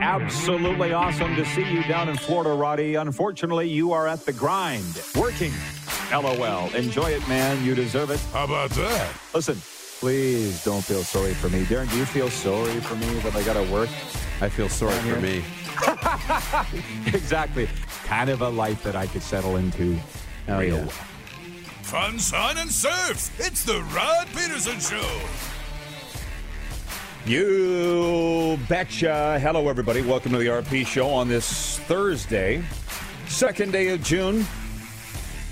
Absolutely awesome to see you down in Florida, Roddy. Unfortunately, you are at the grind, working. LOL. Enjoy it, man. You deserve it. How about that? Listen, please don't feel sorry for me. Darren, do you feel sorry for me that I got to work? I feel sorry for me. exactly. Kind of a life that I could settle into. Hell real yeah. Fun, sun, and surf. It's the Rod Peterson Show. You betcha. Hello, everybody. Welcome to the RP Show on this Thursday, second day of June.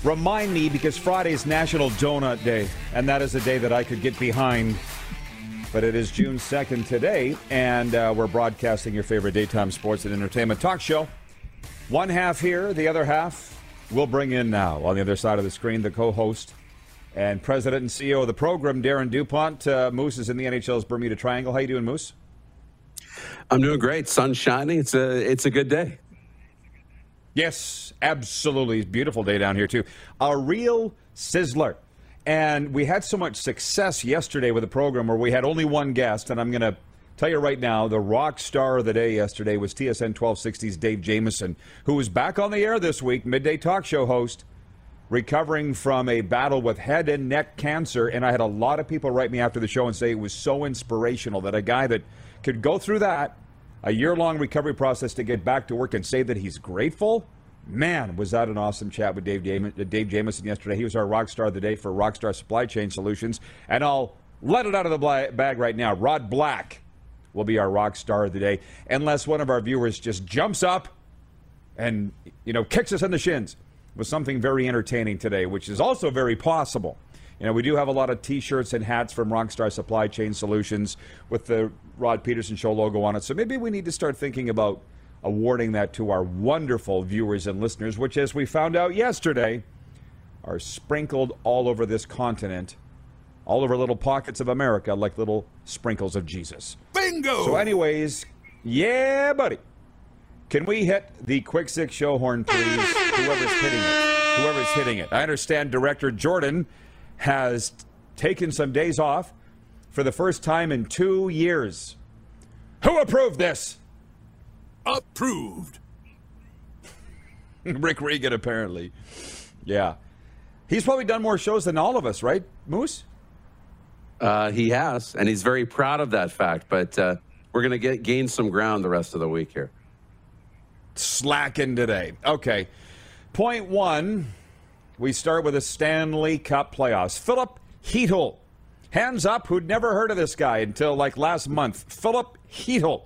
Remind me because Friday is National Donut Day, and that is a day that I could get behind. But it is June 2nd today, and uh, we're broadcasting your favorite daytime sports and entertainment talk show. One half here, the other half we'll bring in now on the other side of the screen, the co host and president and CEO of the program, Darren DuPont. Uh, Moose is in the NHL's Bermuda Triangle. How you doing, Moose? I'm doing great. Sun's shining. It's a it's a good day. Yes, absolutely. Beautiful day down here, too. A real sizzler. And we had so much success yesterday with the program where we had only one guest, and I'm going to tell you right now, the rock star of the day yesterday was TSN 1260's Dave Jameson, who was back on the air this week, midday talk show host, recovering from a battle with head and neck cancer. And I had a lot of people write me after the show and say it was so inspirational that a guy that could go through that, a year long recovery process to get back to work and say that he's grateful. Man, was that an awesome chat with Dave, Jam- uh, Dave Jameson yesterday. He was our rock star of the day for Rockstar Supply Chain Solutions. And I'll let it out of the bag right now. Rod Black will be our rock star of the day, unless one of our viewers just jumps up and, you know, kicks us in the shins with something very entertaining today, which is also very possible. You know, we do have a lot of T-shirts and hats from Rockstar Supply Chain Solutions with the Rod Peterson Show logo on it. So maybe we need to start thinking about awarding that to our wonderful viewers and listeners, which, as we found out yesterday, are sprinkled all over this continent, all over little pockets of America, like little sprinkles of Jesus. Bingo! So, anyways, yeah, buddy. Can we hit the quick six show horn, please? Whoever's hitting it. Whoever's hitting it. I understand Director Jordan has taken some days off for the first time in two years. Who approved this? Approved. Rick Regan, apparently. Yeah. He's probably done more shows than all of us, right, Moose? Uh, he has, and he's very proud of that fact. But uh, we're going to get gain some ground the rest of the week here. Slacking today. Okay. Point one, we start with the Stanley Cup playoffs. Filip Chytil. Hands up, who'd never heard of this guy until like last month. Filip Chytil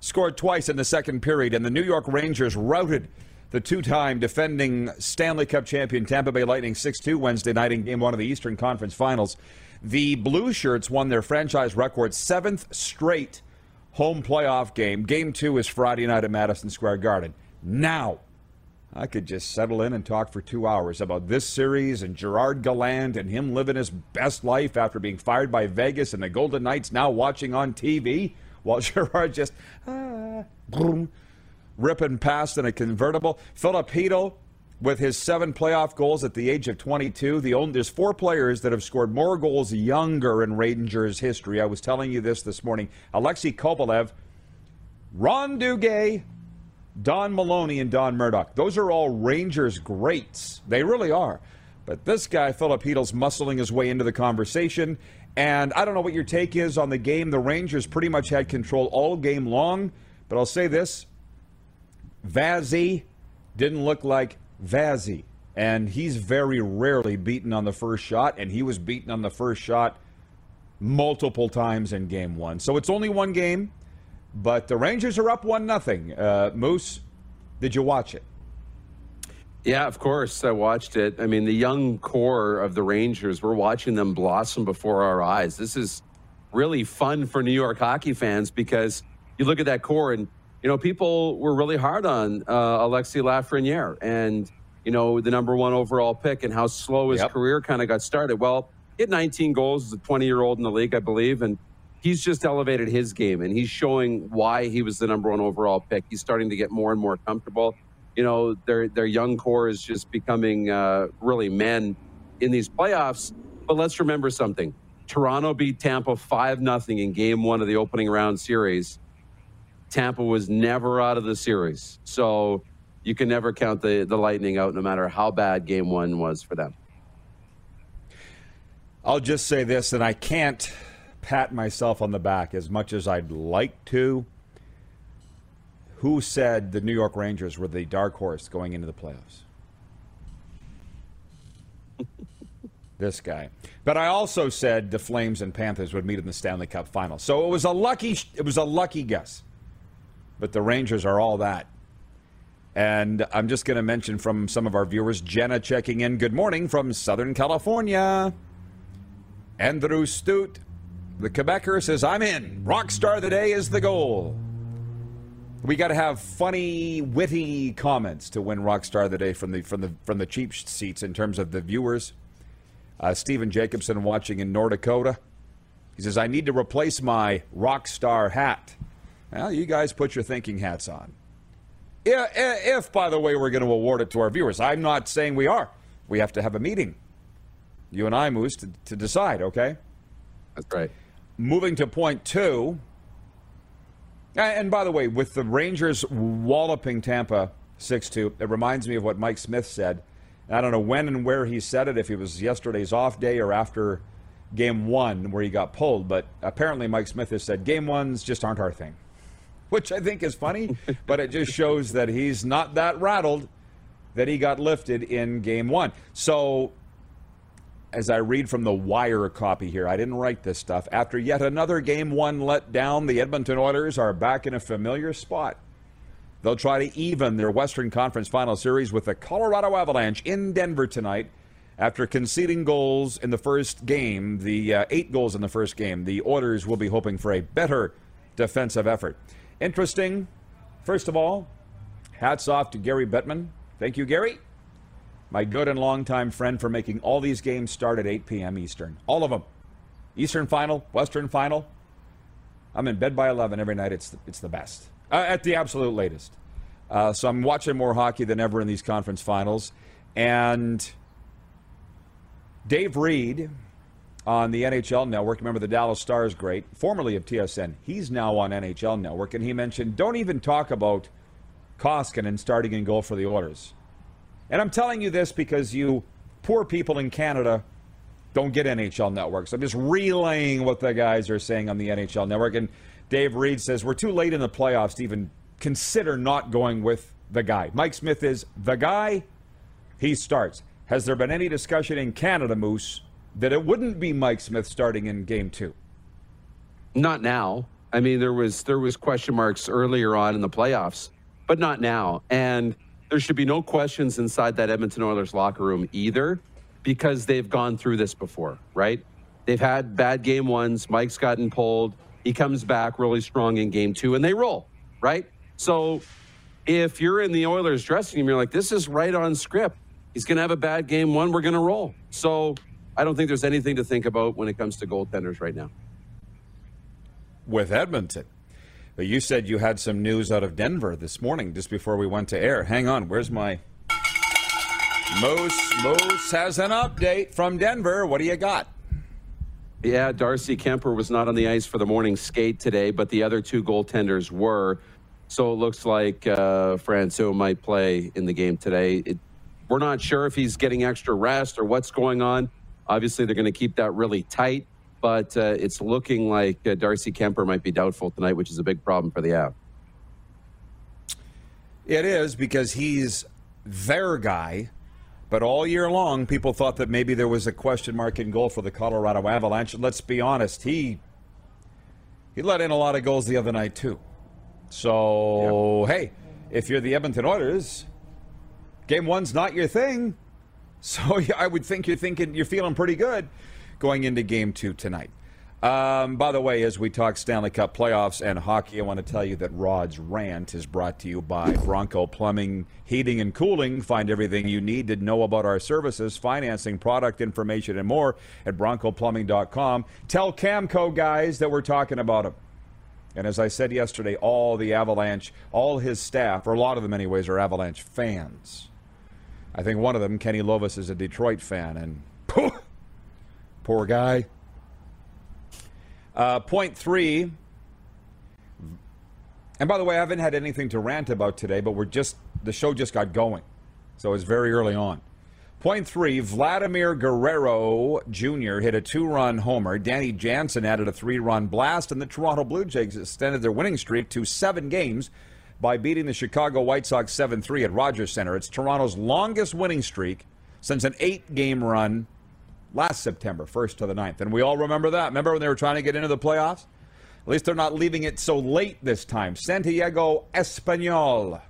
scored twice in the second period, and the New York Rangers routed the two time defending Stanley Cup champion Tampa Bay Lightning 6 2 Wednesday night in game one of the Eastern Conference Finals. The Blue Shirts won their franchise record seventh straight home playoff game. Game two is Friday night at Madison Square Garden. Now, I could just settle in and talk for two hours about this series and Gerard Gallant and him living his best life after being fired by Vegas and the Golden Knights now watching on TV. while Gerard just ah, boom, ripping past in a convertible. Filipino with his seven playoff goals at the age of 22. The only, there's four players that have scored more goals younger in Rangers history. I was telling you this this morning. Alexei Kovalev, Ron Duguay, Don Maloney, and Don Murdoch. Those are all Rangers greats. They really are. But this guy, Filipinos, muscling his way into the conversation. And I don't know what your take is on the game. The Rangers pretty much had control all game long. But I'll say this Vazzy didn't look like Vazzy. And he's very rarely beaten on the first shot. And he was beaten on the first shot multiple times in game one. So it's only one game. But the Rangers are up 1 nothing. Uh, Moose, did you watch it? Yeah, of course. I watched it. I mean, the young core of the Rangers, we're watching them blossom before our eyes. This is really fun for New York hockey fans because you look at that core and, you know, people were really hard on uh, Alexis Lafreniere and, you know, the number one overall pick and how slow his yep. career kind of got started. Well, he had 19 goals as a 20 year old in the league, I believe. And he's just elevated his game and he's showing why he was the number one overall pick. He's starting to get more and more comfortable. You know, their their young core is just becoming uh, really men in these playoffs. But let's remember something: Toronto beat Tampa five nothing in Game One of the opening round series. Tampa was never out of the series, so you can never count the the Lightning out, no matter how bad Game One was for them. I'll just say this, and I can't pat myself on the back as much as I'd like to. Who said the New York Rangers were the dark horse going into the playoffs? this guy. But I also said the Flames and Panthers would meet in the Stanley Cup final. So it was a lucky it was a lucky guess. But the Rangers are all that. And I'm just going to mention from some of our viewers Jenna checking in. Good morning from Southern California. Andrew Stute the Quebecer says, I'm in. Rockstar of the day is the goal. We got to have funny, witty comments to win Rockstar of the Day from the from the from the cheap seats in terms of the viewers. Uh, Stephen Jacobson watching in North Dakota. He says, I need to replace my Rockstar hat. Well, you guys put your thinking hats on. If, eh, if, by the way, we're going to award it to our viewers, I'm not saying we are. We have to have a meeting. You and I, Moose, to, to decide, okay? That's right. Moving to point two. And by the way, with the Rangers walloping Tampa 6 2, it reminds me of what Mike Smith said. I don't know when and where he said it, if it was yesterday's off day or after game one where he got pulled, but apparently Mike Smith has said game ones just aren't our thing, which I think is funny, but it just shows that he's not that rattled that he got lifted in game one. So as I read from the wire copy here, I didn't write this stuff. After yet another game one let down, the Edmonton Oilers are back in a familiar spot. They'll try to even their Western Conference final series with the Colorado Avalanche in Denver tonight. After conceding goals in the first game, the uh, eight goals in the first game, the Oilers will be hoping for a better defensive effort. Interesting. First of all, hats off to Gary Bettman. Thank you, Gary my good and longtime friend, for making all these games start at 8 p.m. Eastern. All of them. Eastern Final, Western Final. I'm in bed by 11 every night. It's the, it's the best. Uh, at the absolute latest. Uh, so I'm watching more hockey than ever in these conference finals. And Dave Reid on the NHL Network, remember the Dallas Stars great, formerly of TSN, he's now on NHL Network, and he mentioned don't even talk about Koskinen starting in goal for the Oilers. And I'm telling you this because you poor people in Canada don't get NHL networks. I'm just relaying what the guys are saying on the NHL network. And Dave Reid says we're too late in the playoffs to even consider not going with the guy. Mike Smith is the guy. He starts. Has there been any discussion in Canada, Moose, that it wouldn't be Mike Smith starting in Game Two? Not now. I mean, there was there was question marks earlier on in the playoffs, but not now. And there should be no questions inside that Edmonton Oilers locker room either because they've gone through this before, right? They've had bad game ones. Mike's gotten pulled. He comes back really strong in game two and they roll, right? So if you're in the Oilers dressing room, you're like, this is right on script. He's going to have a bad game one. We're going to roll. So I don't think there's anything to think about when it comes to goaltenders right now. With Edmonton. But you said you had some news out of Denver this morning, just before we went to air. Hang on, where's my Moose? Moose has an update from Denver. What do you got? Yeah, Darcy Kuemper was not on the ice for the morning skate today, but the other two goaltenders were. So it looks like uh, Francouz might play in the game today. It, we're not sure if he's getting extra rest or what's going on. Obviously, they're going to keep that really tight, but uh, it's looking like uh, Darcy Kuemper might be doubtful tonight, which is a big problem for the app. It is because he's their guy. But all year long, people thought that maybe there was a question mark in goal for the Colorado Avalanche. Let's be honest, he he let in a lot of goals the other night too. So hey, if you're the Edmonton Oilers, game one's not your thing. So I would think you're thinking you're feeling pretty good going into game two tonight. Um, by the way, as we talk Stanley Cup playoffs and hockey, I want to tell you that Rod's Rant is brought to you by Bronco Plumbing, Heating, and Cooling. Find everything you need to know about our services, financing, product information, and more at broncoplumbing.com. Tell Camco guys that we're talking about them. And as I said yesterday, all the Avalanche, all his staff, or a lot of them anyways, are Avalanche fans. I think one of them, Kenny Lovis, is a Detroit fan, and poor guy. Uh, point three. And by the way, I haven't had anything to rant about today, but we're just the show just got going, so it's very early on. Point three: Vladimir Guerrero Jr. hit a two-run homer. Danny Jansen added a three-run blast, and the Toronto Blue Jays extended their winning streak to seven games by beating the Chicago White Sox 7-3 at Rogers Center. It's Toronto's longest winning streak since an eight-game run last September, 1st to the 9th. And we all remember that. Remember when they were trying to get into the playoffs? At least they're not leaving it so late this time. Santiago Espinal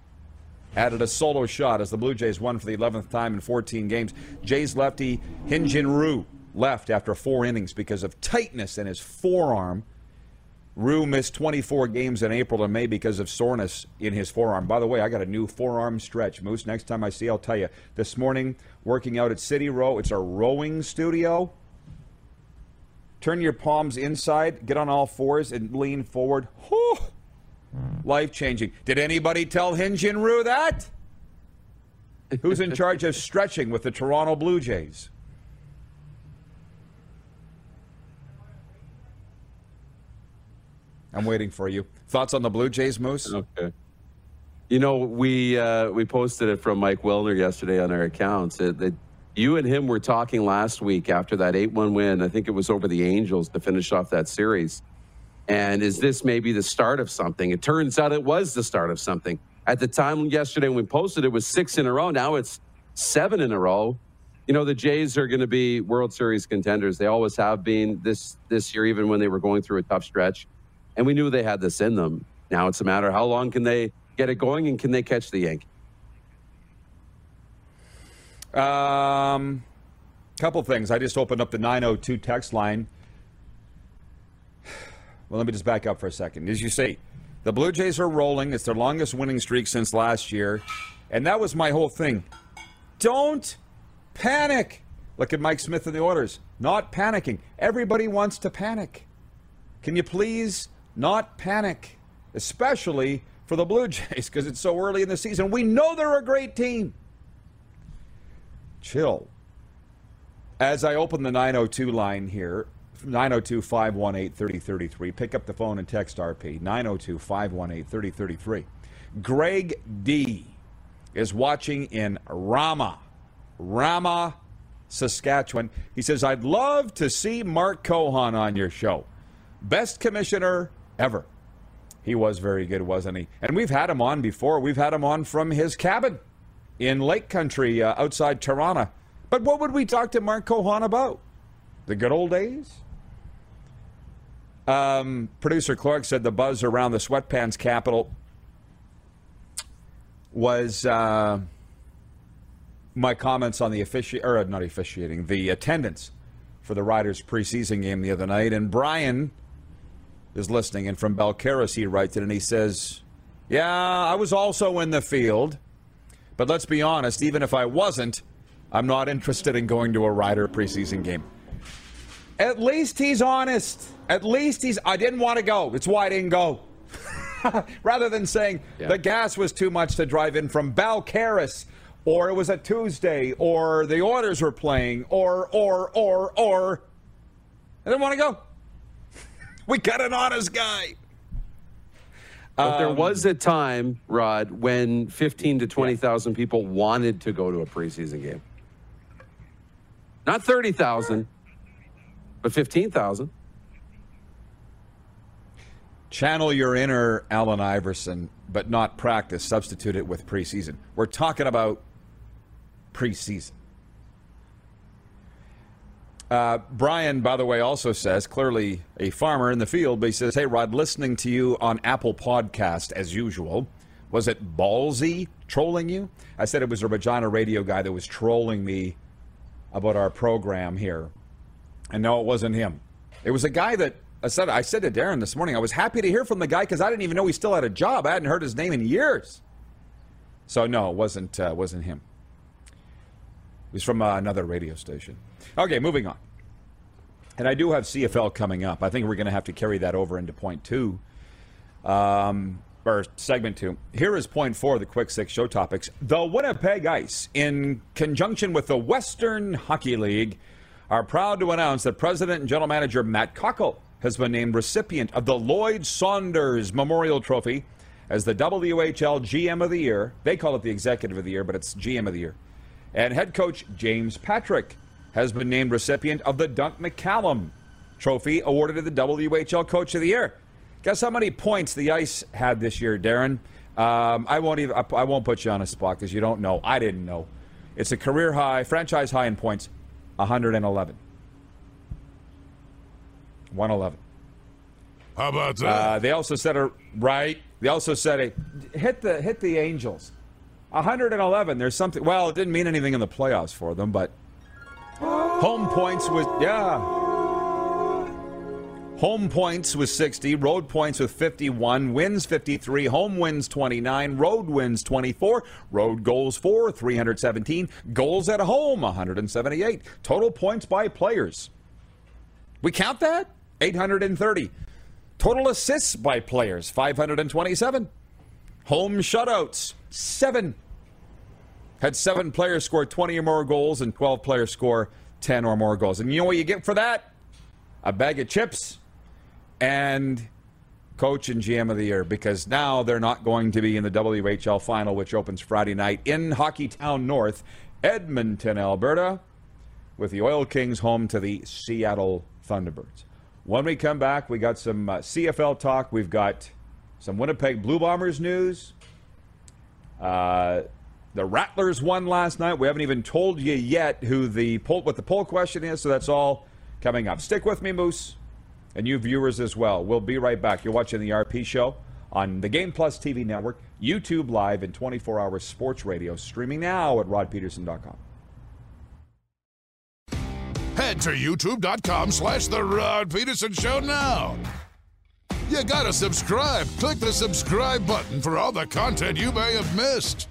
added a solo shot as the Blue Jays won for the 11th time in 14 games. Jays lefty Hyun-Jin Ryu left after four innings because of tightness in his forearm. Ryu missed 24 games in April and May because of soreness in his forearm. By the way, I got a new forearm stretch. Moose, next time I see I'll tell you. This morning, working out at City Row, it's a rowing studio. Turn your palms inside, get on all fours, and lean forward. Whew. Life changing. Did anybody tell Hyun-Jin Ryu that? Who's in charge of stretching with the Toronto Blue Jays? I'm waiting for you. Thoughts on the Blue Jays, Moose? Okay. You know, we uh, we posted it from Mike Wilner yesterday on our accounts. It, it, you and him were talking last week after that 8 1 win. I think it was over the Angels to finish off that series. And is this maybe the start of something? It turns out it was the start of something. At the time yesterday when we posted it was six in a row. Now it's seven in a row. You know, the Jays are going to be World Series contenders. They always have been this this year, even when they were going through a tough stretch and we knew they had this in them. Now it's a matter how long can they get it going and can they catch the yank? Um, couple things. I just opened up the 902 text line. Well, let me just back up for a second. As you see, the Blue Jays are rolling. It's their longest winning streak since last year. And that was my whole thing. Don't panic. Look at Mike Smith and the orders. Not panicking. Everybody wants to panic. Can you please not panic, especially for the Blue Jays because it's so early in the season. We know they're a great team. Chill. As I open the 902 line here, 902 518 3033, pick up the phone and text RP 902 518 3033. Greg D is watching in Rama, Rama, Saskatchewan. He says, I'd love to see Mark Cohon on your show. Best commissioner ever. He was very good, wasn't he? And we've had him on before. We've had him on from his cabin in Lake Country uh, outside Toronto. But what would we talk to Mark Cohon about? The good old days? Um, Producer Clark said the buzz around the sweatpants capital was uh, my comments on the officiating, or not officiating, the attendance for the Riders preseason game the other night. And Brian is listening. And from Balcarres, he writes it and he says, Yeah, I was also in the field. But let's be honest, even if I wasn't, I'm not interested in going to a Rider preseason game. At least he's honest. At least he's, I didn't want to go. It's why I didn't go. Rather than saying Yeah. the gas was too much to drive in from Balcarres, or it was a Tuesday, or the orders were playing, or, or, or, or. I didn't want to go. We got an honest guy. But Um, there was a time, Rod, when 15 to 20,000 people wanted to go to a preseason game. Not 30,000, but 15,000. Channel your inner Allen Iverson, but not practice. Substitute it with preseason. We're talking about preseason. Uh, Brian, by the way, also says clearly a farmer in the field, but he says, "Hey Rod, listening to you on Apple Podcast as usual. Was it ballsy trolling you?" I said it was a Regina radio guy that was trolling me about our program here, and no, it wasn't him. It was a guy that I said. I said to Darren this morning, I was happy to hear from the guy because I didn't even know he still had a job. I hadn't heard his name in years. So no, it wasn't uh, wasn't him. He's from uh, another radio station. Okay, moving on. And I do have CFL coming up. I think we're going to have to carry that over into point two, um, or segment two. Here is point four of the quick six show topics. The Winnipeg Ice, in conjunction with the Western Hockey League, are proud to announce that President and General Manager Matt Cockle has been named recipient of the Lloyd Saunders Memorial Trophy as the WHL GM of the Year. They call it the Executive of the Year, but it's GM of the Year. And head coach James Patrick has been named recipient of the Dunk McCallum Trophy awarded to the WHL Coach of the Year. Guess how many points the Ice had this year, Darren? Um, I won't even. I won't put you on a spot because you don't know. I didn't know. It's a career high, franchise high in points, 111. 111. How about that? Uh, they also said a right. They also said a hit the hit the Angels. 111. There's something. Well, it didn't mean anything in the playoffs for them, but home points was yeah. Home points was 60, road points with 51, wins 53, home wins 29, road wins 24, road goals for 317, goals at home 178, total points by players. We count that? 830. Total assists by players 527. Home shutouts 7. Had 7 players score 20 or more goals and 12 players score 10 or more goals. And you know what you get for that? A bag of chips and coach and GM of the year because now they're not going to be in the WHL final, which opens Friday night in Hockeytown North, Edmonton, Alberta, with the Oil Kings home to the Seattle Thunderbirds. When we come back, we got some uh, CFL talk. We've got some Winnipeg Blue Bombers news. Uh, the Rattlers won last night. We haven't even told you yet who the poll, what the poll question is, so that's all coming up. Stick with me, Moose, and you viewers as well. We'll be right back. You're watching the RP Show on the Game Plus TV network, YouTube Live, and 24-hour sports radio, streaming now at rodpeterson.com. Head to youtube.com slash The Rod Peterson Show now. You gotta subscribe. Click the subscribe button for all the content you may have missed.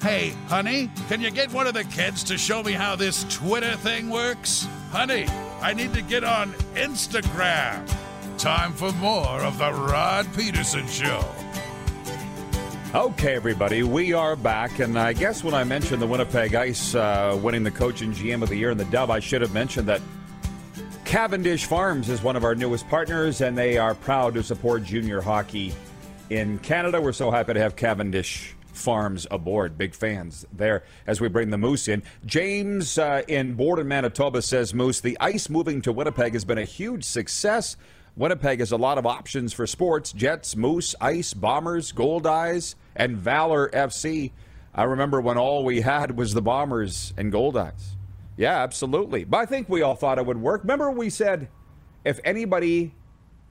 Hey, honey, can you get one of the kids to show me how this Twitter thing works? Honey, I need to get on Instagram. Time for more of The Rod Peterson Show. Okay, everybody, we are back, and I guess when I mentioned the Winnipeg Ice uh, winning the coach and GM of the year in the Dub, I should have mentioned that Cavendish Farms is one of our newest partners, and they are proud to support junior hockey in Canada. We're so happy to have Cavendish Farms aboard. Big fans there as we bring the Moose in. James uh, in Borden, Manitoba says, Moose, the ice moving to Winnipeg has been a huge success. Winnipeg has a lot of options for sports Jets, Moose, Ice, Bombers, Goldeyes, and Valor FC. I remember when all we had was the Bombers and Goldeyes. Yeah, absolutely. But I think we all thought it would work. Remember, we said if anybody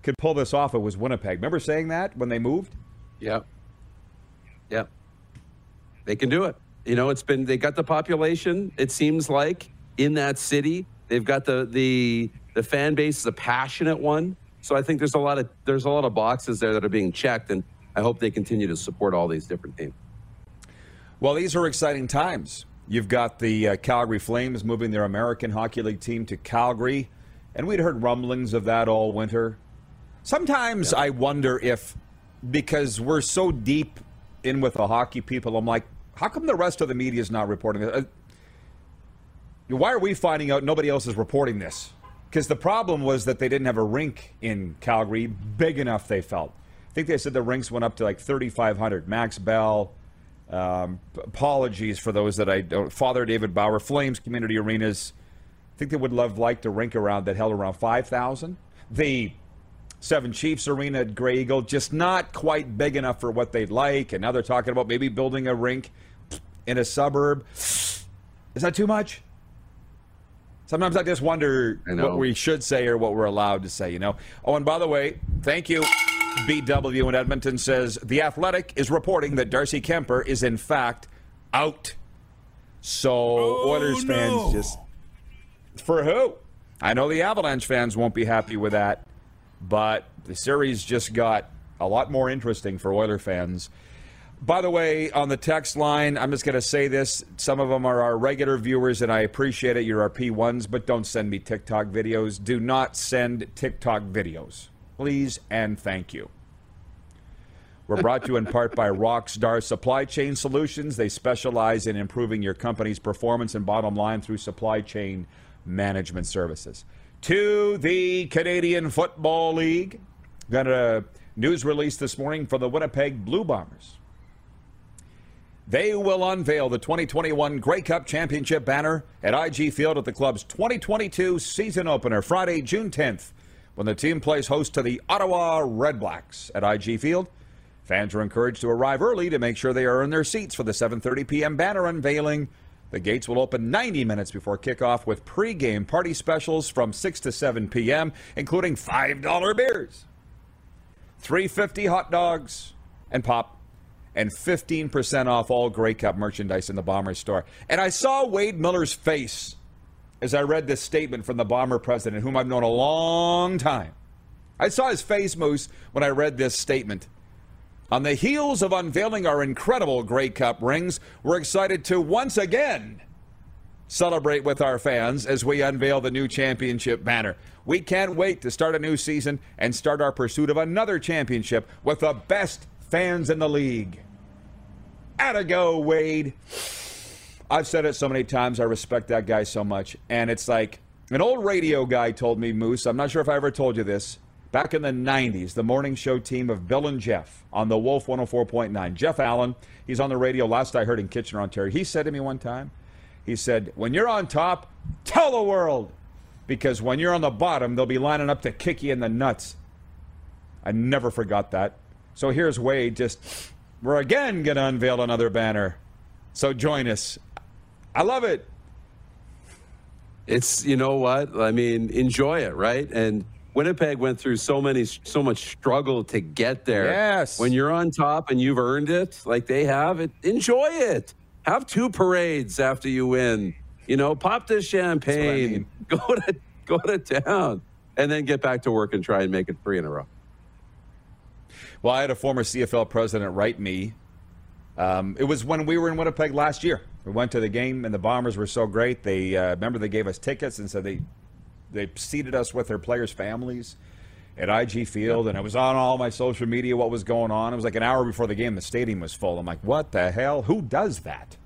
could pull this off, it was Winnipeg. Remember saying that when they moved? Yeah. Yeah. They can do it. You know, it's been they got the population, it seems like, in that city. They've got the the the fan base is a passionate one. So I think there's a lot of there's a lot of boxes there that are being checked and I hope they continue to support all these different teams. Well, these are exciting times. You've got the uh, Calgary Flames moving their American Hockey League team to Calgary And we'd heard rumblings of that all winter. Sometimes I wonder if, because we're so deep in with the hockey people, I'm like, how come the rest of the media is not reporting it? Uh, why are we finding out nobody else is reporting this? Because the problem was that they didn't have a rink in Calgary big enough, they felt. I think they said the rinks went up to like 3,500. Max Bell, um, apologies for those that I don't. Father David Bauer, Flames Community Arenas. I think they would love liked a rink around that held around 5,000. The Seven Chiefs Arena at Grey Eagle, just not quite big enough for what they'd like. And now they're talking about maybe building a rink in a suburb. Is that too much? Sometimes I just wonder I what we should say or what we're allowed to say, you know? Oh, and by the way, thank you. BW in Edmonton says The Athletic is reporting that Darcy Kuemper is, in fact, out. So, oh, Oilers fans just. For who? I know the Avalanche fans won't be happy with that, but the series just got a lot more interesting for Oiler fans. By the way, on the text line, I'm just going to say this. Some of them are our regular viewers, and I appreciate it. You're our P1s, but don't send me TikTok videos. Do not send TikTok videos. Please and thank you. We're brought to you in part by Rockstar Supply Chain Solutions. They specialize in improving your company's performance and bottom line through supply chain management services. To the Canadian Football League. Got a news release this morning for the Winnipeg Blue Bombers. They will unveil the 2021 Grey Cup Championship banner at IG Field at the club's 2022 season opener, Friday, June 10th, when the team plays host to the Ottawa Redblacks at IG Field. Fans are encouraged to arrive early to make sure they are in their seats for the 7:30 p.m. banner unveiling. The gates will open 90 minutes before kickoff with pre-game party specials from 6 to 7 p.m., including $5 beers, 350 hot dogs and pop, and 15% off all Grey Cup merchandise in the Bomber store. And I saw Wade Miller's face as I read this statement from the Bomber president, whom I've known a long time. I saw his face, Moose, when I read this statement. On the heels of unveiling our incredible Grey Cup rings, we're excited to once again celebrate with our fans as we unveil the new championship banner. We can't wait to start a new season and start our pursuit of another championship with the best fans in the league. Atta go, Wade. I've said it so many times. I respect that guy so much. And it's like an old radio guy told me, Moose, I'm not sure if I ever told you this. Back in the 90s, the morning show team of Bill and Jeff on the Wolf 104.9. Jeff Allen, he's on the radio last I heard in Kitchener, Ontario. He said to me one time, he said, When you're on top, tell the world. Because when you're on the bottom, they'll be lining up to kick you in the nuts. I never forgot that. So here's Wade just, we're again going to unveil another banner. So join us. I love it. It's you know what I mean. Enjoy it, right? And Winnipeg went through so many, so much struggle to get there. Yes. When you're on top and you've earned it, like they have, it enjoy it. Have two parades after you win. You know, pop the champagne, mean. go to go to town, and then get back to work and try and make it three in a row. Well, I had a former CFL president write me. Um, it was when we were in Winnipeg last year. We went to the game, and the Bombers were so great. They uh, remember they gave us tickets and said they they seated us with their players' families at IG Field, and it was on all my social media what was going on. It was like an hour before the game, the stadium was full. I'm like, what the hell? Who does that?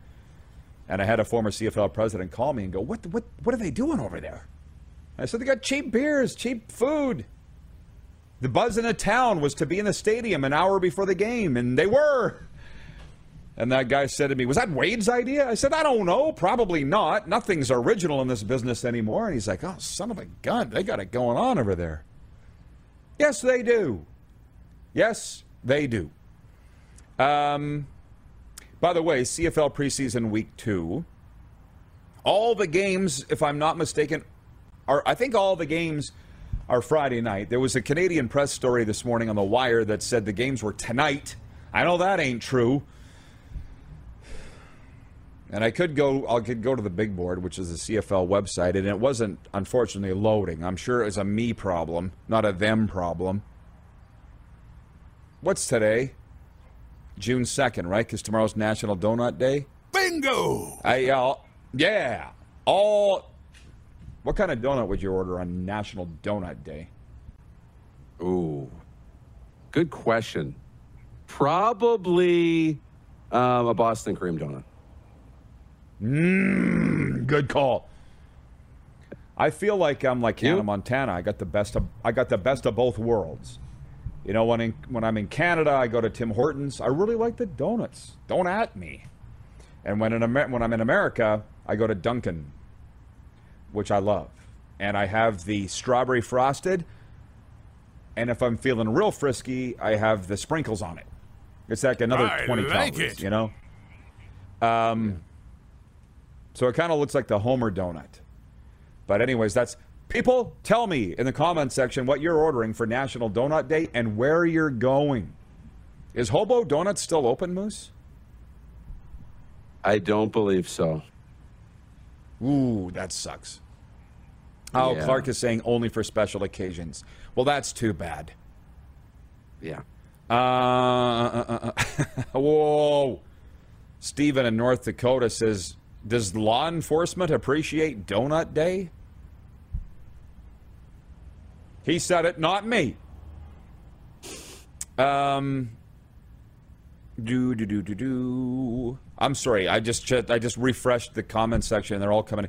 And I had a former CFL president call me and go, what what what are they doing over there? I said they got cheap beers, cheap food. The buzz in the town was to be in the stadium an hour before the game, and they were. And that guy said to me, Was that Wade's idea? I said, I don't know. Probably not. Nothing's original in this business anymore. And he's like, Oh, son of a gun. They got it going on over there. Yes, they do. Yes, they do. Um, by the way, CFL preseason week two. All the games, if I'm not mistaken, are I think all the games are Friday night. There was a Canadian press story this morning on the wire that said the games were tonight. I know that ain't true. And I could go I could go to the big board, which is the CFL website, and it wasn't unfortunately loading. I'm sure it was a me problem, not a them problem. What's today? June 2nd, right? Because tomorrow's National Donut Day. Bingo! I, uh, yeah. All What kind of donut would you order on National Donut Day? Ooh, good question. Probably um, a Boston cream donut. Mmm, good call. I feel like I'm like Hannah? Montana. I got the best of I got the best of both worlds. You know, when in, when I'm in Canada, I go to Tim Hortons. I really like the donuts. Don't at me. And when in Amer- when I'm in America, I go to Dunkin', which I love, and I have the strawberry frosted. And if I'm feeling real frisky, I have the sprinkles on it. It's like another I 20 like calories, it. you know? Um, so it kind of looks like the Homer donut. But anyways, that's people tell me in the comment section what you're ordering for National Donut Day and where you're going. Is Hobo Donuts still open, Moose? I don't believe so. Ooh, that sucks. Oh, Yeah. Clark is saying only for special occasions. Well, that's too bad. Yeah. Uh, uh, uh, uh, whoa. Steven in North Dakota says, Does law enforcement appreciate Donut Day? He said it, not me. Um, do do do do do. I'm sorry. I just I just refreshed the comment section. and They're all coming.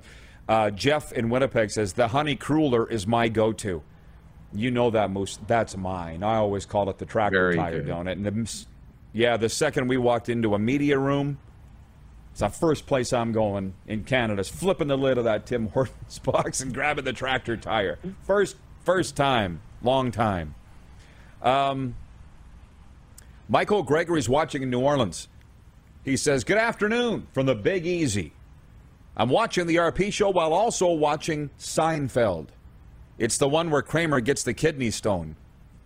Uh, Jeff in Winnipeg says the honey cruller is my go-to. You know that moose. That's mine. I always call it the tractor Very tire good. donut. And the, yeah, the second we walked into a media room, it's the first place I'm going in Canada. Is flipping the lid of that Tim Hortons box and grabbing the tractor tire. First, first time, long time. Um, Michael Gregory's watching in New Orleans. He says, Good afternoon from the Big Easy. I'm watching the RP show while also watching Seinfeld. It's the one where Kramer gets the kidney stone.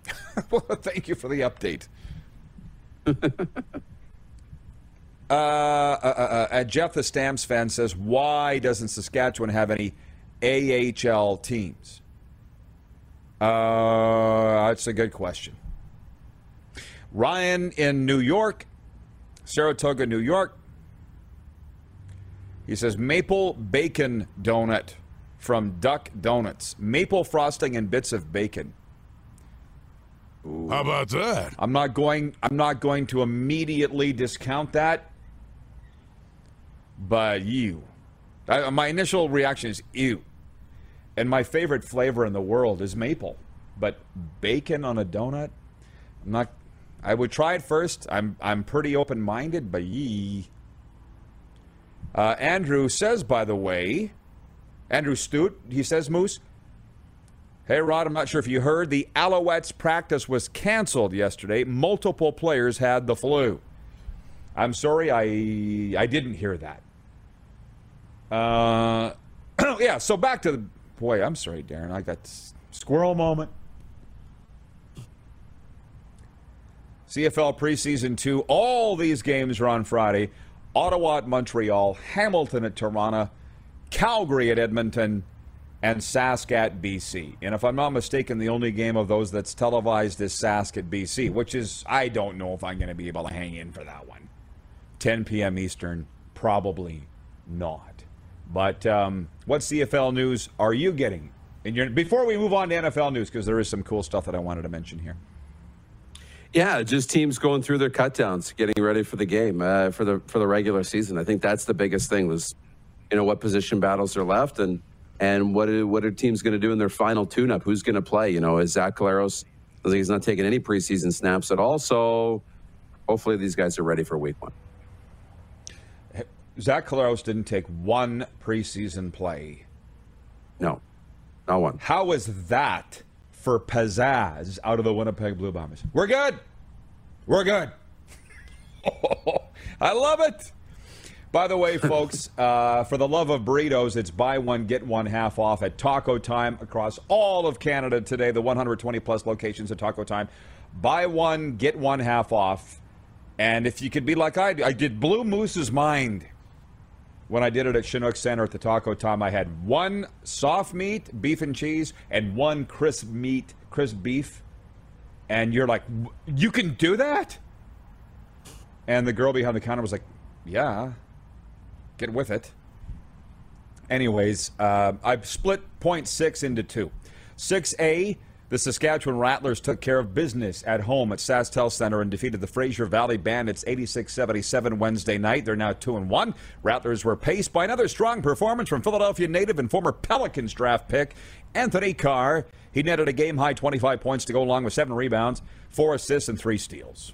well, thank you for the update. uh, uh, uh, uh, Jeff the Stamps fan says, Why doesn't Saskatchewan have any AHL teams? Uh, that's a good question. Ryan in New York, Saratoga, New York. He says maple bacon donut from Duck Donuts. Maple frosting and bits of bacon. How about that? I'm not going I'm not going to immediately discount that. But you. I, my initial reaction is ew. And my favorite flavor in the world is maple. But bacon on a donut? I'm not I would try it first. I'm I'm pretty open-minded, but yee. Uh, Andrew says, by the way, Andrew Stute, he says, Moose, Hey, Rod, I'm not sure if you heard. The Alouettes practice was canceled yesterday. Multiple players had the flu. I'm sorry, I I didn't hear that. Uh, yeah, so back to the. Boy, I'm sorry, Darren. I got squirrel moment. CFL preseason two. All these games are on Friday. Ottawa at Montreal, Hamilton at Toronto, Calgary at Edmonton, and Sask at BC. And if I'm not mistaken, the only game of those that's televised is Sask at BC, which is, I don't know if I'm going to be able to hang in for that one. 10 p.m. Eastern, probably not. But um, what CFL news are you getting? In your, before we move on to NFL news, because there is some cool stuff that I wanted to mention here. Yeah, just teams going through their cutdowns, getting ready for the game uh, for the for the regular season. I think that's the biggest thing was, you know, what position battles are left and and what are, what are teams going to do in their final tune-up? Who's going to play? You know, is Zach Collaros? I think he's not taking any preseason snaps at all. So hopefully these guys are ready for week one. Zach Collaros didn't take one preseason play. No, not one. How is that for pizzazz out of the Winnipeg blew Bombers? We're good. We're good. I love it. By the way, folks, uh, for the love of burritos, it's buy one, get one half off at Taco Time across all of Canada today, the 120 plus locations at Taco Time. Buy one, get one half off. And if you could be like I I did Blue Moose's Mind when I did it at Chinook Center at the Taco Time, I had one soft meat, beef and cheese, and one crisp meat, crisp beef. And you're like, you can do that? And the girl behind the counter was like, yeah, get with it. Anyways, uh, I've split point six into two. 6A, the Saskatchewan Rattlers took care of business at home at SaskTel Center and defeated the Fraser Valley Bandits 86-77 Wednesday night. They're now 2 and 1. Rattlers were paced by another strong performance from Philadelphia native and former Pelicans draft pick Anthony Carr. He netted a game high 25 points to go along with 7 rebounds, 4 assists and 3 steals.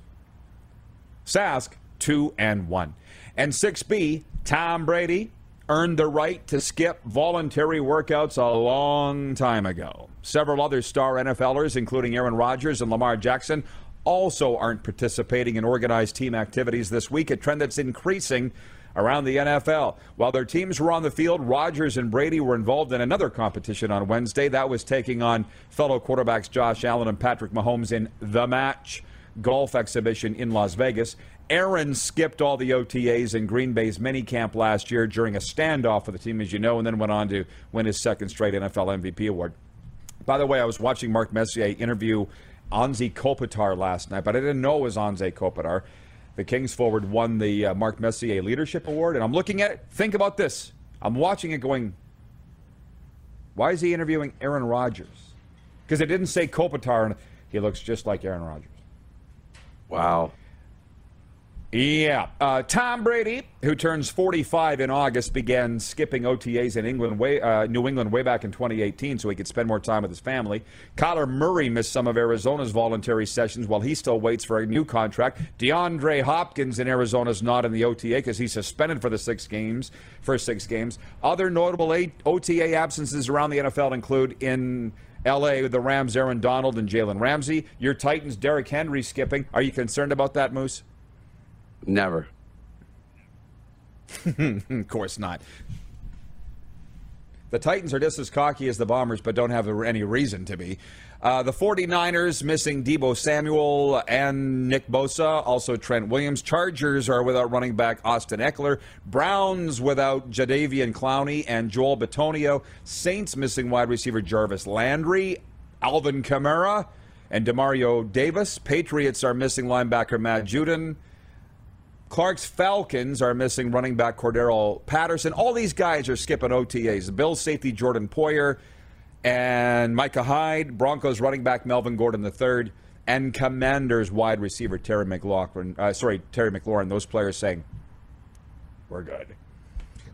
Sask 2 and 1. And 6B, Tom Brady earned the right to skip voluntary workouts a long time ago. Several other star NFLers, including Aaron Rodgers and Lamar Jackson, also aren't participating in organized team activities this week, a trend that's increasing around the NFL. While their teams were on the field, Rodgers and Brady were involved in another competition on Wednesday. That was taking on fellow quarterbacks Josh Allen and Patrick Mahomes in the match golf exhibition in Las Vegas. Aaron skipped all the OTAs in Green Bay's minicamp last year during a standoff with the team, as you know, and then went on to win his second straight NFL MVP award. By the way, I was watching Mark Messier interview Anze Kopitar last night, but I didn't know it was Anze Kopitar. The Kings forward won the uh, Mark Messier Leadership Award, and I'm looking at it. Think about this. I'm watching it going, why is he interviewing Aaron Rodgers? Because it didn't say Kopitar, and he looks just like Aaron Rodgers. Wow. Yeah. Uh, Tom Brady, who turns 45 in August, began skipping OTAs in England way, uh, New England way back in 2018 so he could spend more time with his family. Kyler Murray missed some of Arizona's voluntary sessions while he still waits for a new contract. DeAndre Hopkins in Arizona is not in the OTA because he's suspended for the six games, first six games. Other notable OTA absences around the NFL include in LA, the Rams, Aaron Donald and Jalen Ramsey. Your Titans, Derrick Henry skipping. Are you concerned about that, Moose? Never. of course not. The Titans are just as cocky as the Bombers, but don't have any reason to be. Uh, the 49ers missing Deebo Samuel and Nick Bosa, also Trent Williams. Chargers are without running back Austin Ekeler. Browns without Jadeveon Clowney and Joel Bitonio. Saints missing wide receiver Jarvis Landry, Alvin Kamara, and Demario Davis. Patriots are missing linebacker Matt Judon. Clark's Falcons are missing running back Cordarrelle Patterson. All these guys are skipping OTAs. The Bills safety Jordan Poyer and Micah Hyde, Broncos running back Melvin Gordon III, and Commanders wide receiver Terry McLaurin. Uh, sorry, Terry McLaurin. Those players saying, "We're good."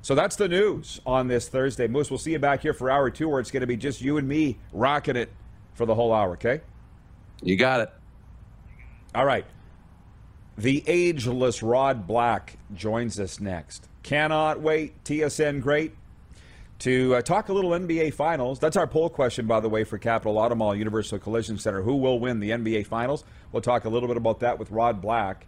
So that's the news on this Thursday. Moose, we'll see you back here for hour two, where it's going to be just you and me rocking it for the whole hour. Okay? You got it. All right. The ageless Rod Black joins us next. Cannot wait. TSN great. To uh, talk a little NBA Finals. That's our poll question, by the way, for Capital Auto Universal Collision Center. Who will win the NBA Finals? We'll talk a little bit about that with Rod Black.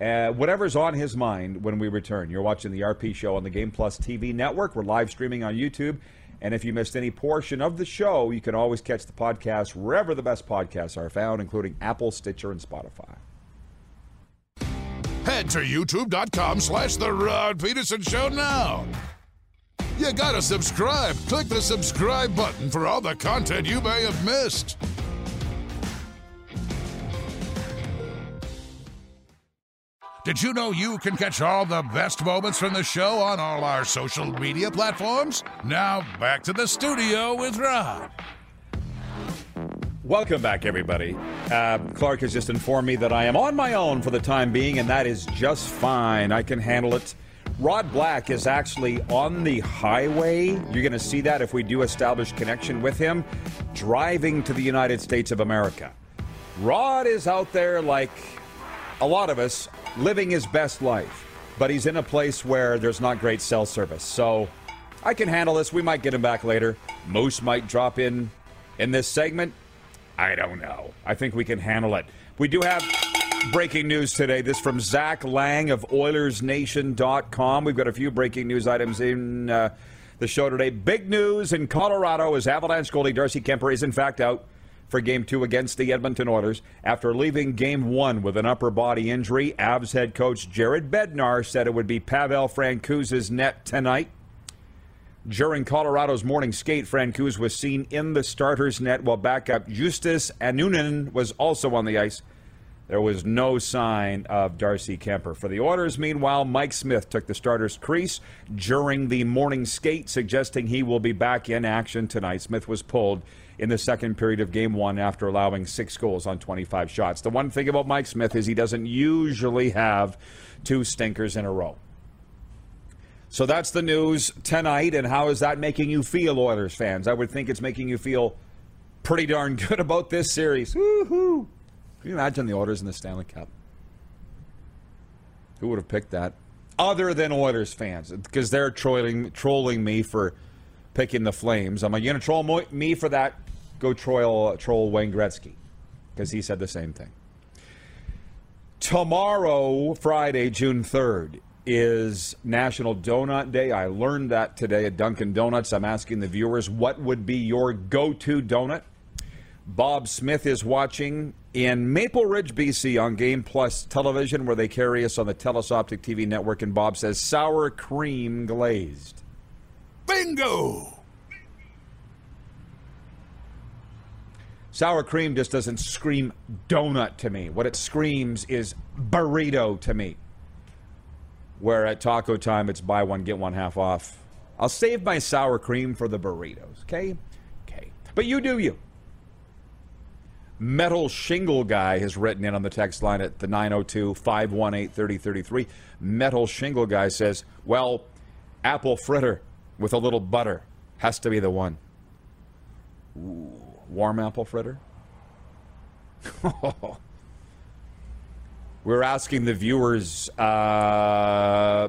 Uh, whatever's on his mind when we return. You're watching the RP Show on the Game Plus TV network. We're live streaming on YouTube. And if you missed any portion of the show, you can always catch the podcast wherever the best podcasts are found, including Apple, Stitcher, and Spotify. Head to youtube.com slash The Rod Pedersen Show now. You gotta subscribe. Click the subscribe button for all the content you may have missed. Did you know you can catch all the best moments from the show on all our social media platforms? Now, back to the studio with Rod. Welcome back, everybody. Uh, Clark has just informed me that I am on my own for the time being, and that is just fine. I can handle it. Rod Black is actually on the highway. You're going to see that if we do establish connection with him, driving to the United States of America. Rod is out there like a lot of us, living his best life, but he's in a place where there's not great cell service. So I can handle this. We might get him back later. Moose might drop in in this segment. I don't know. I think we can handle it. We do have breaking news today. This from Zach Laing of OilersNation.com. We've got a few breaking news items in uh, the show today. Big news in Colorado as Avalanche goalie Darcy Kuemper is in fact out for Game 2 against the Edmonton Oilers. After leaving Game 1 with an upper body injury, Avs head coach Jared Bednar said it would be Pavel Francouz's net tonight. During Colorado's morning skate, Francouz was seen in the starter's net while backup Justus Annunen was also on the ice. There was no sign of Darcy Kuemper. For the Oilers, meanwhile, Mike Smith took the starter's crease during the morning skate, suggesting he will be back in action tonight. Smith was pulled in the second period of game one after allowing six goals on 25 shots. The one thing about Mike Smith is he doesn't usually have two stinkers in a row. So that's the news tonight, and how is that making you feel, Oilers fans? I would think it's making you feel pretty darn good about this series. Woohoo! Can you imagine the Oilers in the Stanley Cup? Who would have picked that? Other than Oilers fans, because they're trolling trolling me for picking the Flames. I'm like, you gonna troll me for that? Go troll troll Wayne Gretzky, because he said the same thing. Tomorrow, Friday, June 3rd, is National Donut Day. I learned that today at Dunkin' Donuts. I'm asking the viewers what would be your go to donut. Bob Smith is watching in Maple Ridge, BC on Game Plus television, where they carry us on the Telus Optik TV network. And Bob says sour cream glazed. Bingo! Sour cream just doesn't scream donut to me. What it screams is burrito to me. Where at taco time, it's buy one, get one half off. I'll save my sour cream for the burritos, okay? Okay. But you do you. Metal Shingle Guy has written in on the text line at the 902 518 3033. Metal Shingle Guy says, Well, apple fritter with a little butter has to be the one. Ooh, warm apple fritter? Oh, We're asking the viewers uh,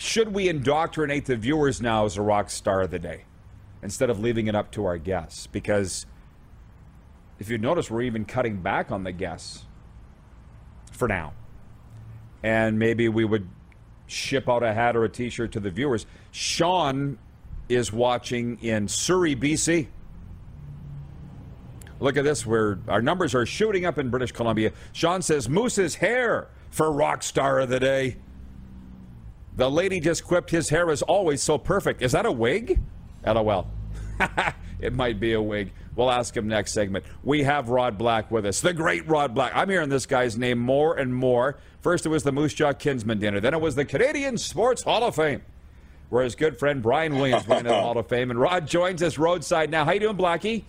should we indoctrinate the viewers now as a rock star of the day instead of leaving it up to our guests? Because if you notice, we're even cutting back on the guests for now. And maybe we would ship out a hat or a t shirt to the viewers. Sean is watching in Surrey, BC. Look at this, where our numbers are shooting up in British Columbia. Sean says Moose's hair for rock star of the day. The lady just quipped his hair is always so perfect. Is that a wig? LOL. it might be a wig. We'll ask him next segment. We have Rod Black with us, the great Rod Black. I'm hearing this guy's name more and more. First, it was the Moose Jaw Kinsman dinner. Then it was the Canadian Sports Hall of Fame, where his good friend Brian Williams went into the Hall of Fame. And Rod joins us roadside now. How you doing, Blackie?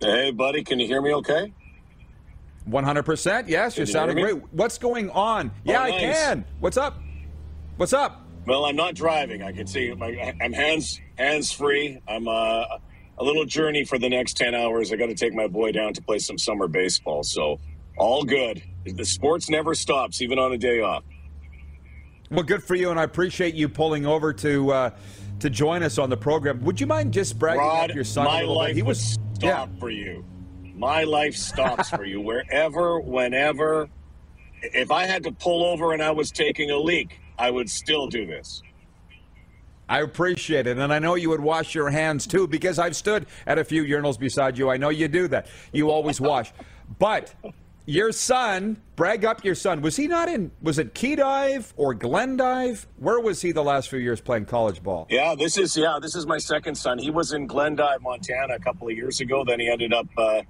Hey, buddy. Can you hear me okay? 100%. Yes, you're sounding great. What's going on? Oh, yeah, nice. I can. What's up? What's up? Well, I'm not driving. I can see my, I'm hands hands free. I'm uh, a little journey for the next 10 hours. I got to take my boy down to play some summer baseball. So, all good. The sports never stops, even on a day off. Well, good for you, and I appreciate you pulling over to uh, to join us on the program. Would you mind just bragging Rod, your son a little bit? He was stop for you. My life stops for you wherever, whenever. If I had to pull over and I was taking a leak, I would still do this. I appreciate it. And I know you would wash your hands too because I've stood at a few urinals beside you. I know you do that. You always wash. But your son, brag up your son. Was he not in, was it Key Dive or Glendive? Where was he the last few years playing college ball? Yeah, this is yeah, this is my second son. He was in Glendive, Montana, a couple of years ago. Then he ended up uh,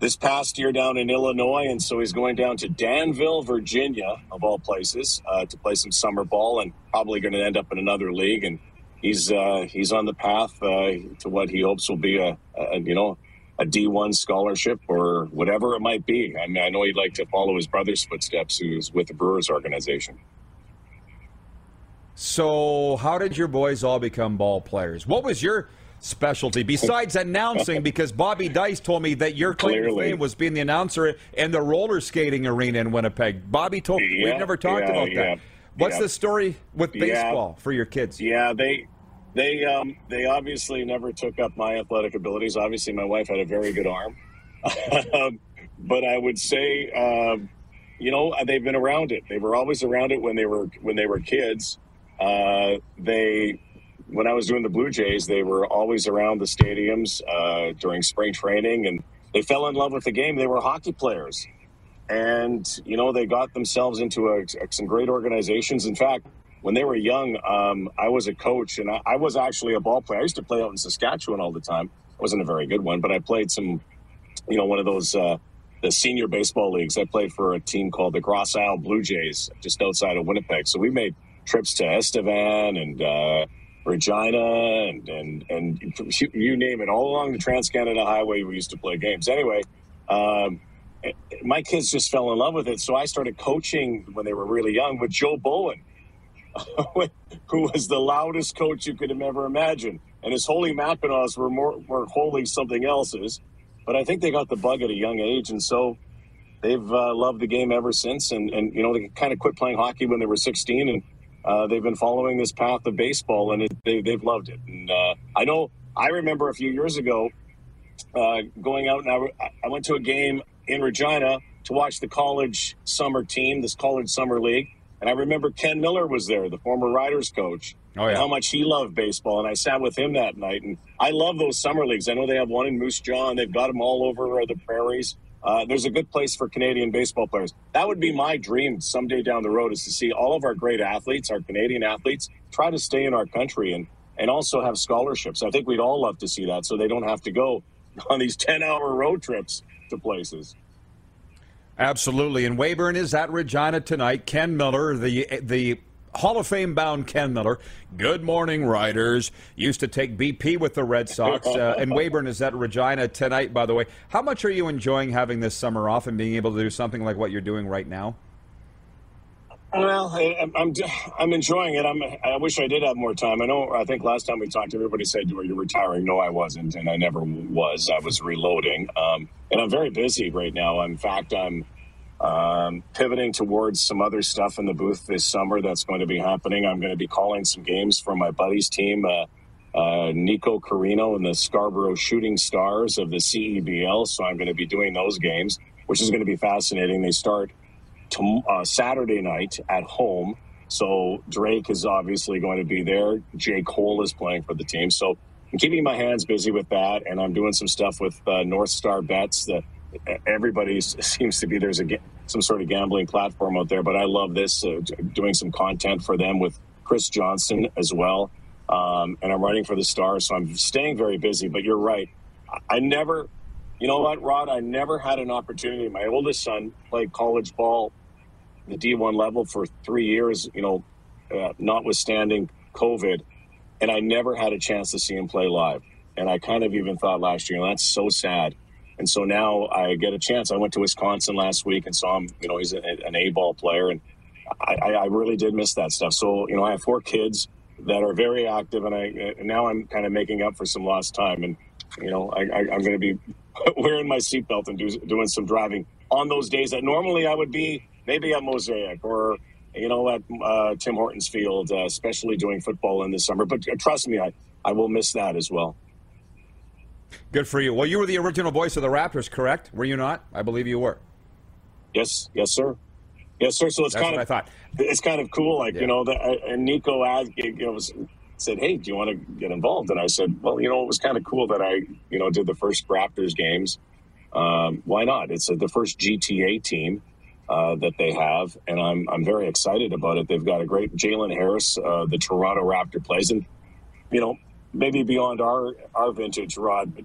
this past year down in Illinois, and so he's going down to Danville, Virginia, of all places, uh, to play some summer ball, and probably going to end up in another league. And he's uh, he's on the path uh, to what he hopes will be a, a you know a D one scholarship or whatever it might be. I mean, I know he'd like to follow his brother's footsteps, who's with the Brewers organization. So, how did your boys all become ball players? What was your specialty besides announcing? Because Bobby Dice told me that your claim to fame was being the announcer in the roller skating arena in Winnipeg. Bobby told Yeah, we've never talked yeah, about yeah, that. What's the story with baseball for your kids? Yeah, they they um they obviously never took up my athletic abilities. Obviously, my wife had a very good arm, but I would say, um, you know, they've been around it. They were always around it when they were when they were kids. Uh, they when I was doing the Blue Jays, they were always around the stadiums uh, during spring training, and they fell in love with the game. They were hockey players, and you know they got themselves into a, some great organizations. In fact, when they were young, um, I was a coach, and I, I was actually a ball player. I used to play out in Saskatchewan all the time. I wasn't a very good one, but I played some, you know, one of those uh, the senior baseball leagues. I played for a team called the Grosse Isle Blue Jays, just outside of Winnipeg. So we made trips to Estevan and uh, Regina and, and and you name it, all along the Trans Canada Highway. We used to play games. Anyway, um, my kids just fell in love with it. So I started coaching when they were really young with Joe Bowen, who was the loudest coach you could have ever imagined. And his holy Mackinaws were more were wholly something else's. But I think they got the bug at a young age, and so they've uh, loved the game ever since. And and you know they kind of quit playing hockey when they were 16, and uh, they've been following this path of baseball, and it, they, they've loved it. And uh, I know I remember a few years ago uh, going out, and I, I went to a game in Regina to watch the college summer team, this college summer league. And I remember Ken Miller was there, the former Riders coach. Oh, yeah. how much he loved baseball. And I sat with him that night. And I love those summer leagues. I know they have one in Moose Jaw, and they've got them all over the prairies. Uh, there's a good place for Canadian baseball players. That would be my dream someday down the road is to see all of our great athletes, our Canadian athletes, try to stay in our country and, and also have scholarships. I think we'd all love to see that so they don't have to go on these 10 hour road trips to places. Absolutely. And Weyburn is at Regina tonight. Ken Miller, the the Hall of Fame bound Ken Miller. Good morning, Riders. Used to take BP with the Red Sox. Uh, and Weyburn is at Regina tonight, by the way. How much are you enjoying having this summer off and being able to do something like what you're doing right now? Well, I, I'm I'm enjoying it. I'm. I wish I did have more time. I know. I think last time we talked, everybody said, "Are you retiring?" No, I wasn't, and I never was. I was reloading, um, and I'm very busy right now. In fact, I'm um, pivoting towards some other stuff in the booth this summer that's going to be happening. I'm going to be calling some games for my buddy's team, uh, uh, Nico Carino and the Scarborough Shooting Stars of the CEBL. So I'm going to be doing those games, which is going to be fascinating. They start uh, Saturday night at home. So Drake is obviously going to be there. J. Cole is playing for the team. So I'm keeping my hands busy with that, and I'm doing some stuff with uh, North Star Bets. That everybody seems to be there's a some sort of gambling platform out there, but I love this uh, doing some content for them with Chris Johnson as well. Um, and I'm writing for the Stars, so I'm staying very busy. But you're right, I never, you know what, Rod, I never had an opportunity. My oldest son played college ball, the D1 level for three years. You know, uh, notwithstanding COVID, and I never had a chance to see him play live. And I kind of even thought last year, that's so sad and so now I get a chance. I went to Wisconsin last week and saw him. You know, he's a, an A ball player, and I, I, really did miss that stuff. So you know, I have four kids that are very active, and I and now I'm kind of making up for some lost time. And you know, I, am going to be wearing my seatbelt and do, doing some driving on those days that normally I would be maybe at Mosaic or you know at uh, Tim Hortons Field, uh, especially doing football in the summer. But uh, trust me, I I will miss that as well. Good for you. Well, you were the original voice of the Raptors, correct? Were you not? I believe you were. Yes, yes, sir. Yes, sir. So it's That's kind of I thought. It's kind of cool, like yeah. you know, that and Nico asked, you know, said, "Hey, do you want to get involved?" And I said, "Well, you know, it was kind of cool that I, you know, did the first Raptors games. Um, why not? It's a, the first GTA team." Uh, that they have, and I'm I'm very excited about it. They've got a great Jalen Harris, uh, the Toronto Raptor plays, and you know maybe beyond our our vintage, Rod. But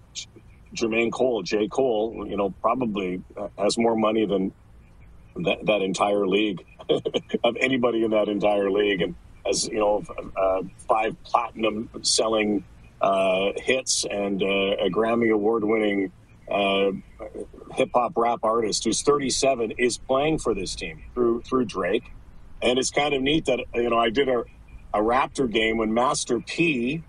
Jermaine Cole, J. Cole, you know, probably has more money than that, that entire league of anybody in that entire league, and has you know uh, five platinum selling uh, hits and uh, a Grammy award winning uh, hip hop rap artist who's 37 is playing for this team through through Drake, and it's kind of neat that you know I did a a Raptor game when Master P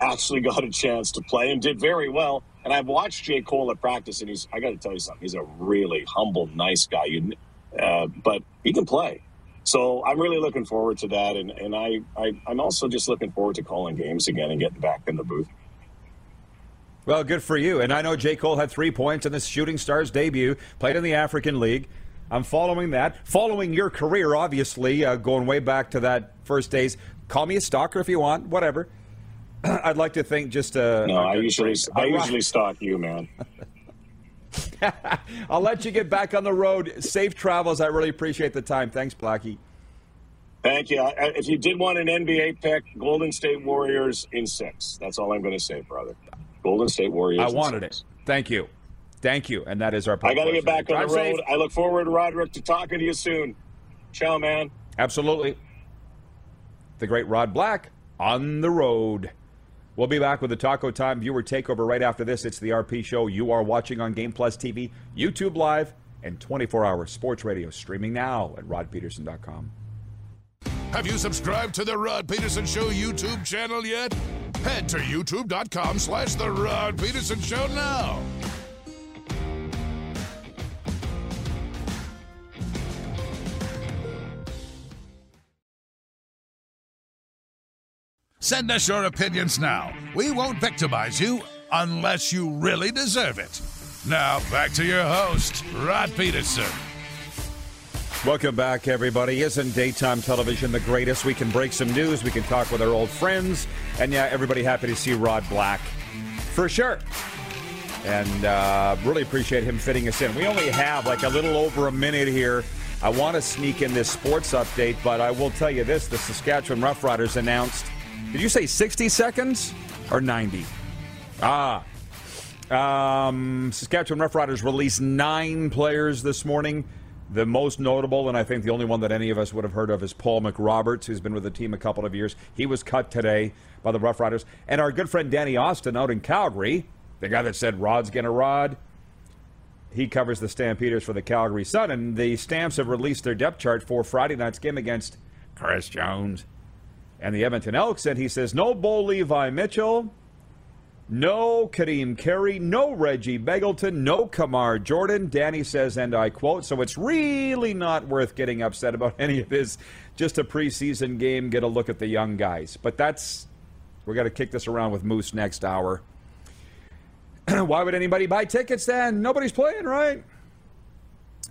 actually got a chance to play and did very well. And I've watched J. Cole at practice, and he's, I got to tell you something, he's a really humble, nice guy. You, uh, but he can play. So I'm really looking forward to that. And, and I, I, I'm also just looking forward to calling games again and getting back in the booth. Well, good for you. And I know J. Cole had three points in this Shooting Stars debut, played in the African League. I'm following that, following your career, obviously, uh, going way back to that first days. Call me a stalker if you want, whatever. I'd like to think just uh, no. I usually I usually stalk you, man. I'll let you get back on the road. Safe travels. I really appreciate the time. Thanks, Blackie. Thank you. If you did want an NBA pick, Golden State Warriors in six. That's all I'm going to say, brother. Golden State Warriors. I wanted it. Thank you. Thank you. And that is our I got to get back on Drive the road. safe. I look forward, Roderick, to talking to you soon. Ciao, man. Absolutely. The great Rod Black on the road. We'll be back with the Taco Time viewer takeover right after this. It's the RP Show. You are watching on Game Plus TV, YouTube Live, and 24 hour sports radio streaming now at rodpedersen.com. Have you subscribed to the Rod Pedersen Show YouTube channel yet? Head to youtube.com slash the Rod Pedersen Show now. Send us your opinions now. We won't victimize you unless you really deserve it. Now, back to your host, Rod Pedersen. Welcome back, everybody. Isn't daytime television the greatest? We can break some news, we can talk with our old friends, and yeah, everybody happy to see Rod Black for sure. And uh, really appreciate him fitting us in. We only have like a little over a minute here. I want to sneak in this sports update, but I will tell you this the Saskatchewan Roughriders announced. Did you say 60 seconds or 90? Ah. Um, Saskatchewan Roughriders released nine players this morning. The most notable, and I think the only one that any of us would have heard of, is Paul McRoberts, who's been with the team a couple of years. He was cut today by the Roughriders. And our good friend Danny Austin out in Calgary, the guy that said Rod's gonna rod, he covers the Stampeders for the Calgary Sun. And the Stamps have released their depth chart for Friday night's game against Chris Jones and the Edmonton Elks. And he says, no Bo Levi Mitchell, no Kadeem Carey, no Reggie Begelton, no Kamar Jordan. Danny says, and I quote, so it's really not worth getting upset about any of this. Just a preseason game, get a look at the young guys. But that's, we're going to kick this around with Moose next hour. Why would anybody buy tickets then? Nobody's playing, right?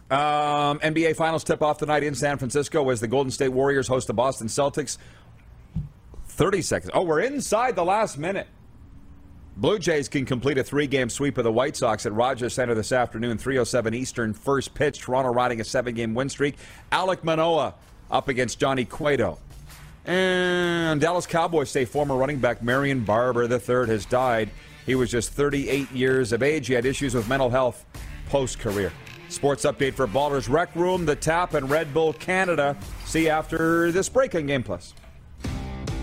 Um, NBA Finals tip off tonight in San Francisco as the Golden State Warriors host the Boston Celtics. 30 seconds. Oh, we're inside the last minute. Blue Jays can complete a three game sweep of the White Sox at Rogers Center this afternoon, 307 Eastern, first pitch. Toronto riding a seven game win streak. Alek Manoah up against Johnny Cueto. And Dallas Cowboys say former running back Marion Barber III has died. He was just 38 years of age. He had issues with mental health post career. Sports update for Ballers Rec Room, The Tap, and Red Bull Canada. See after this break on Game Plus.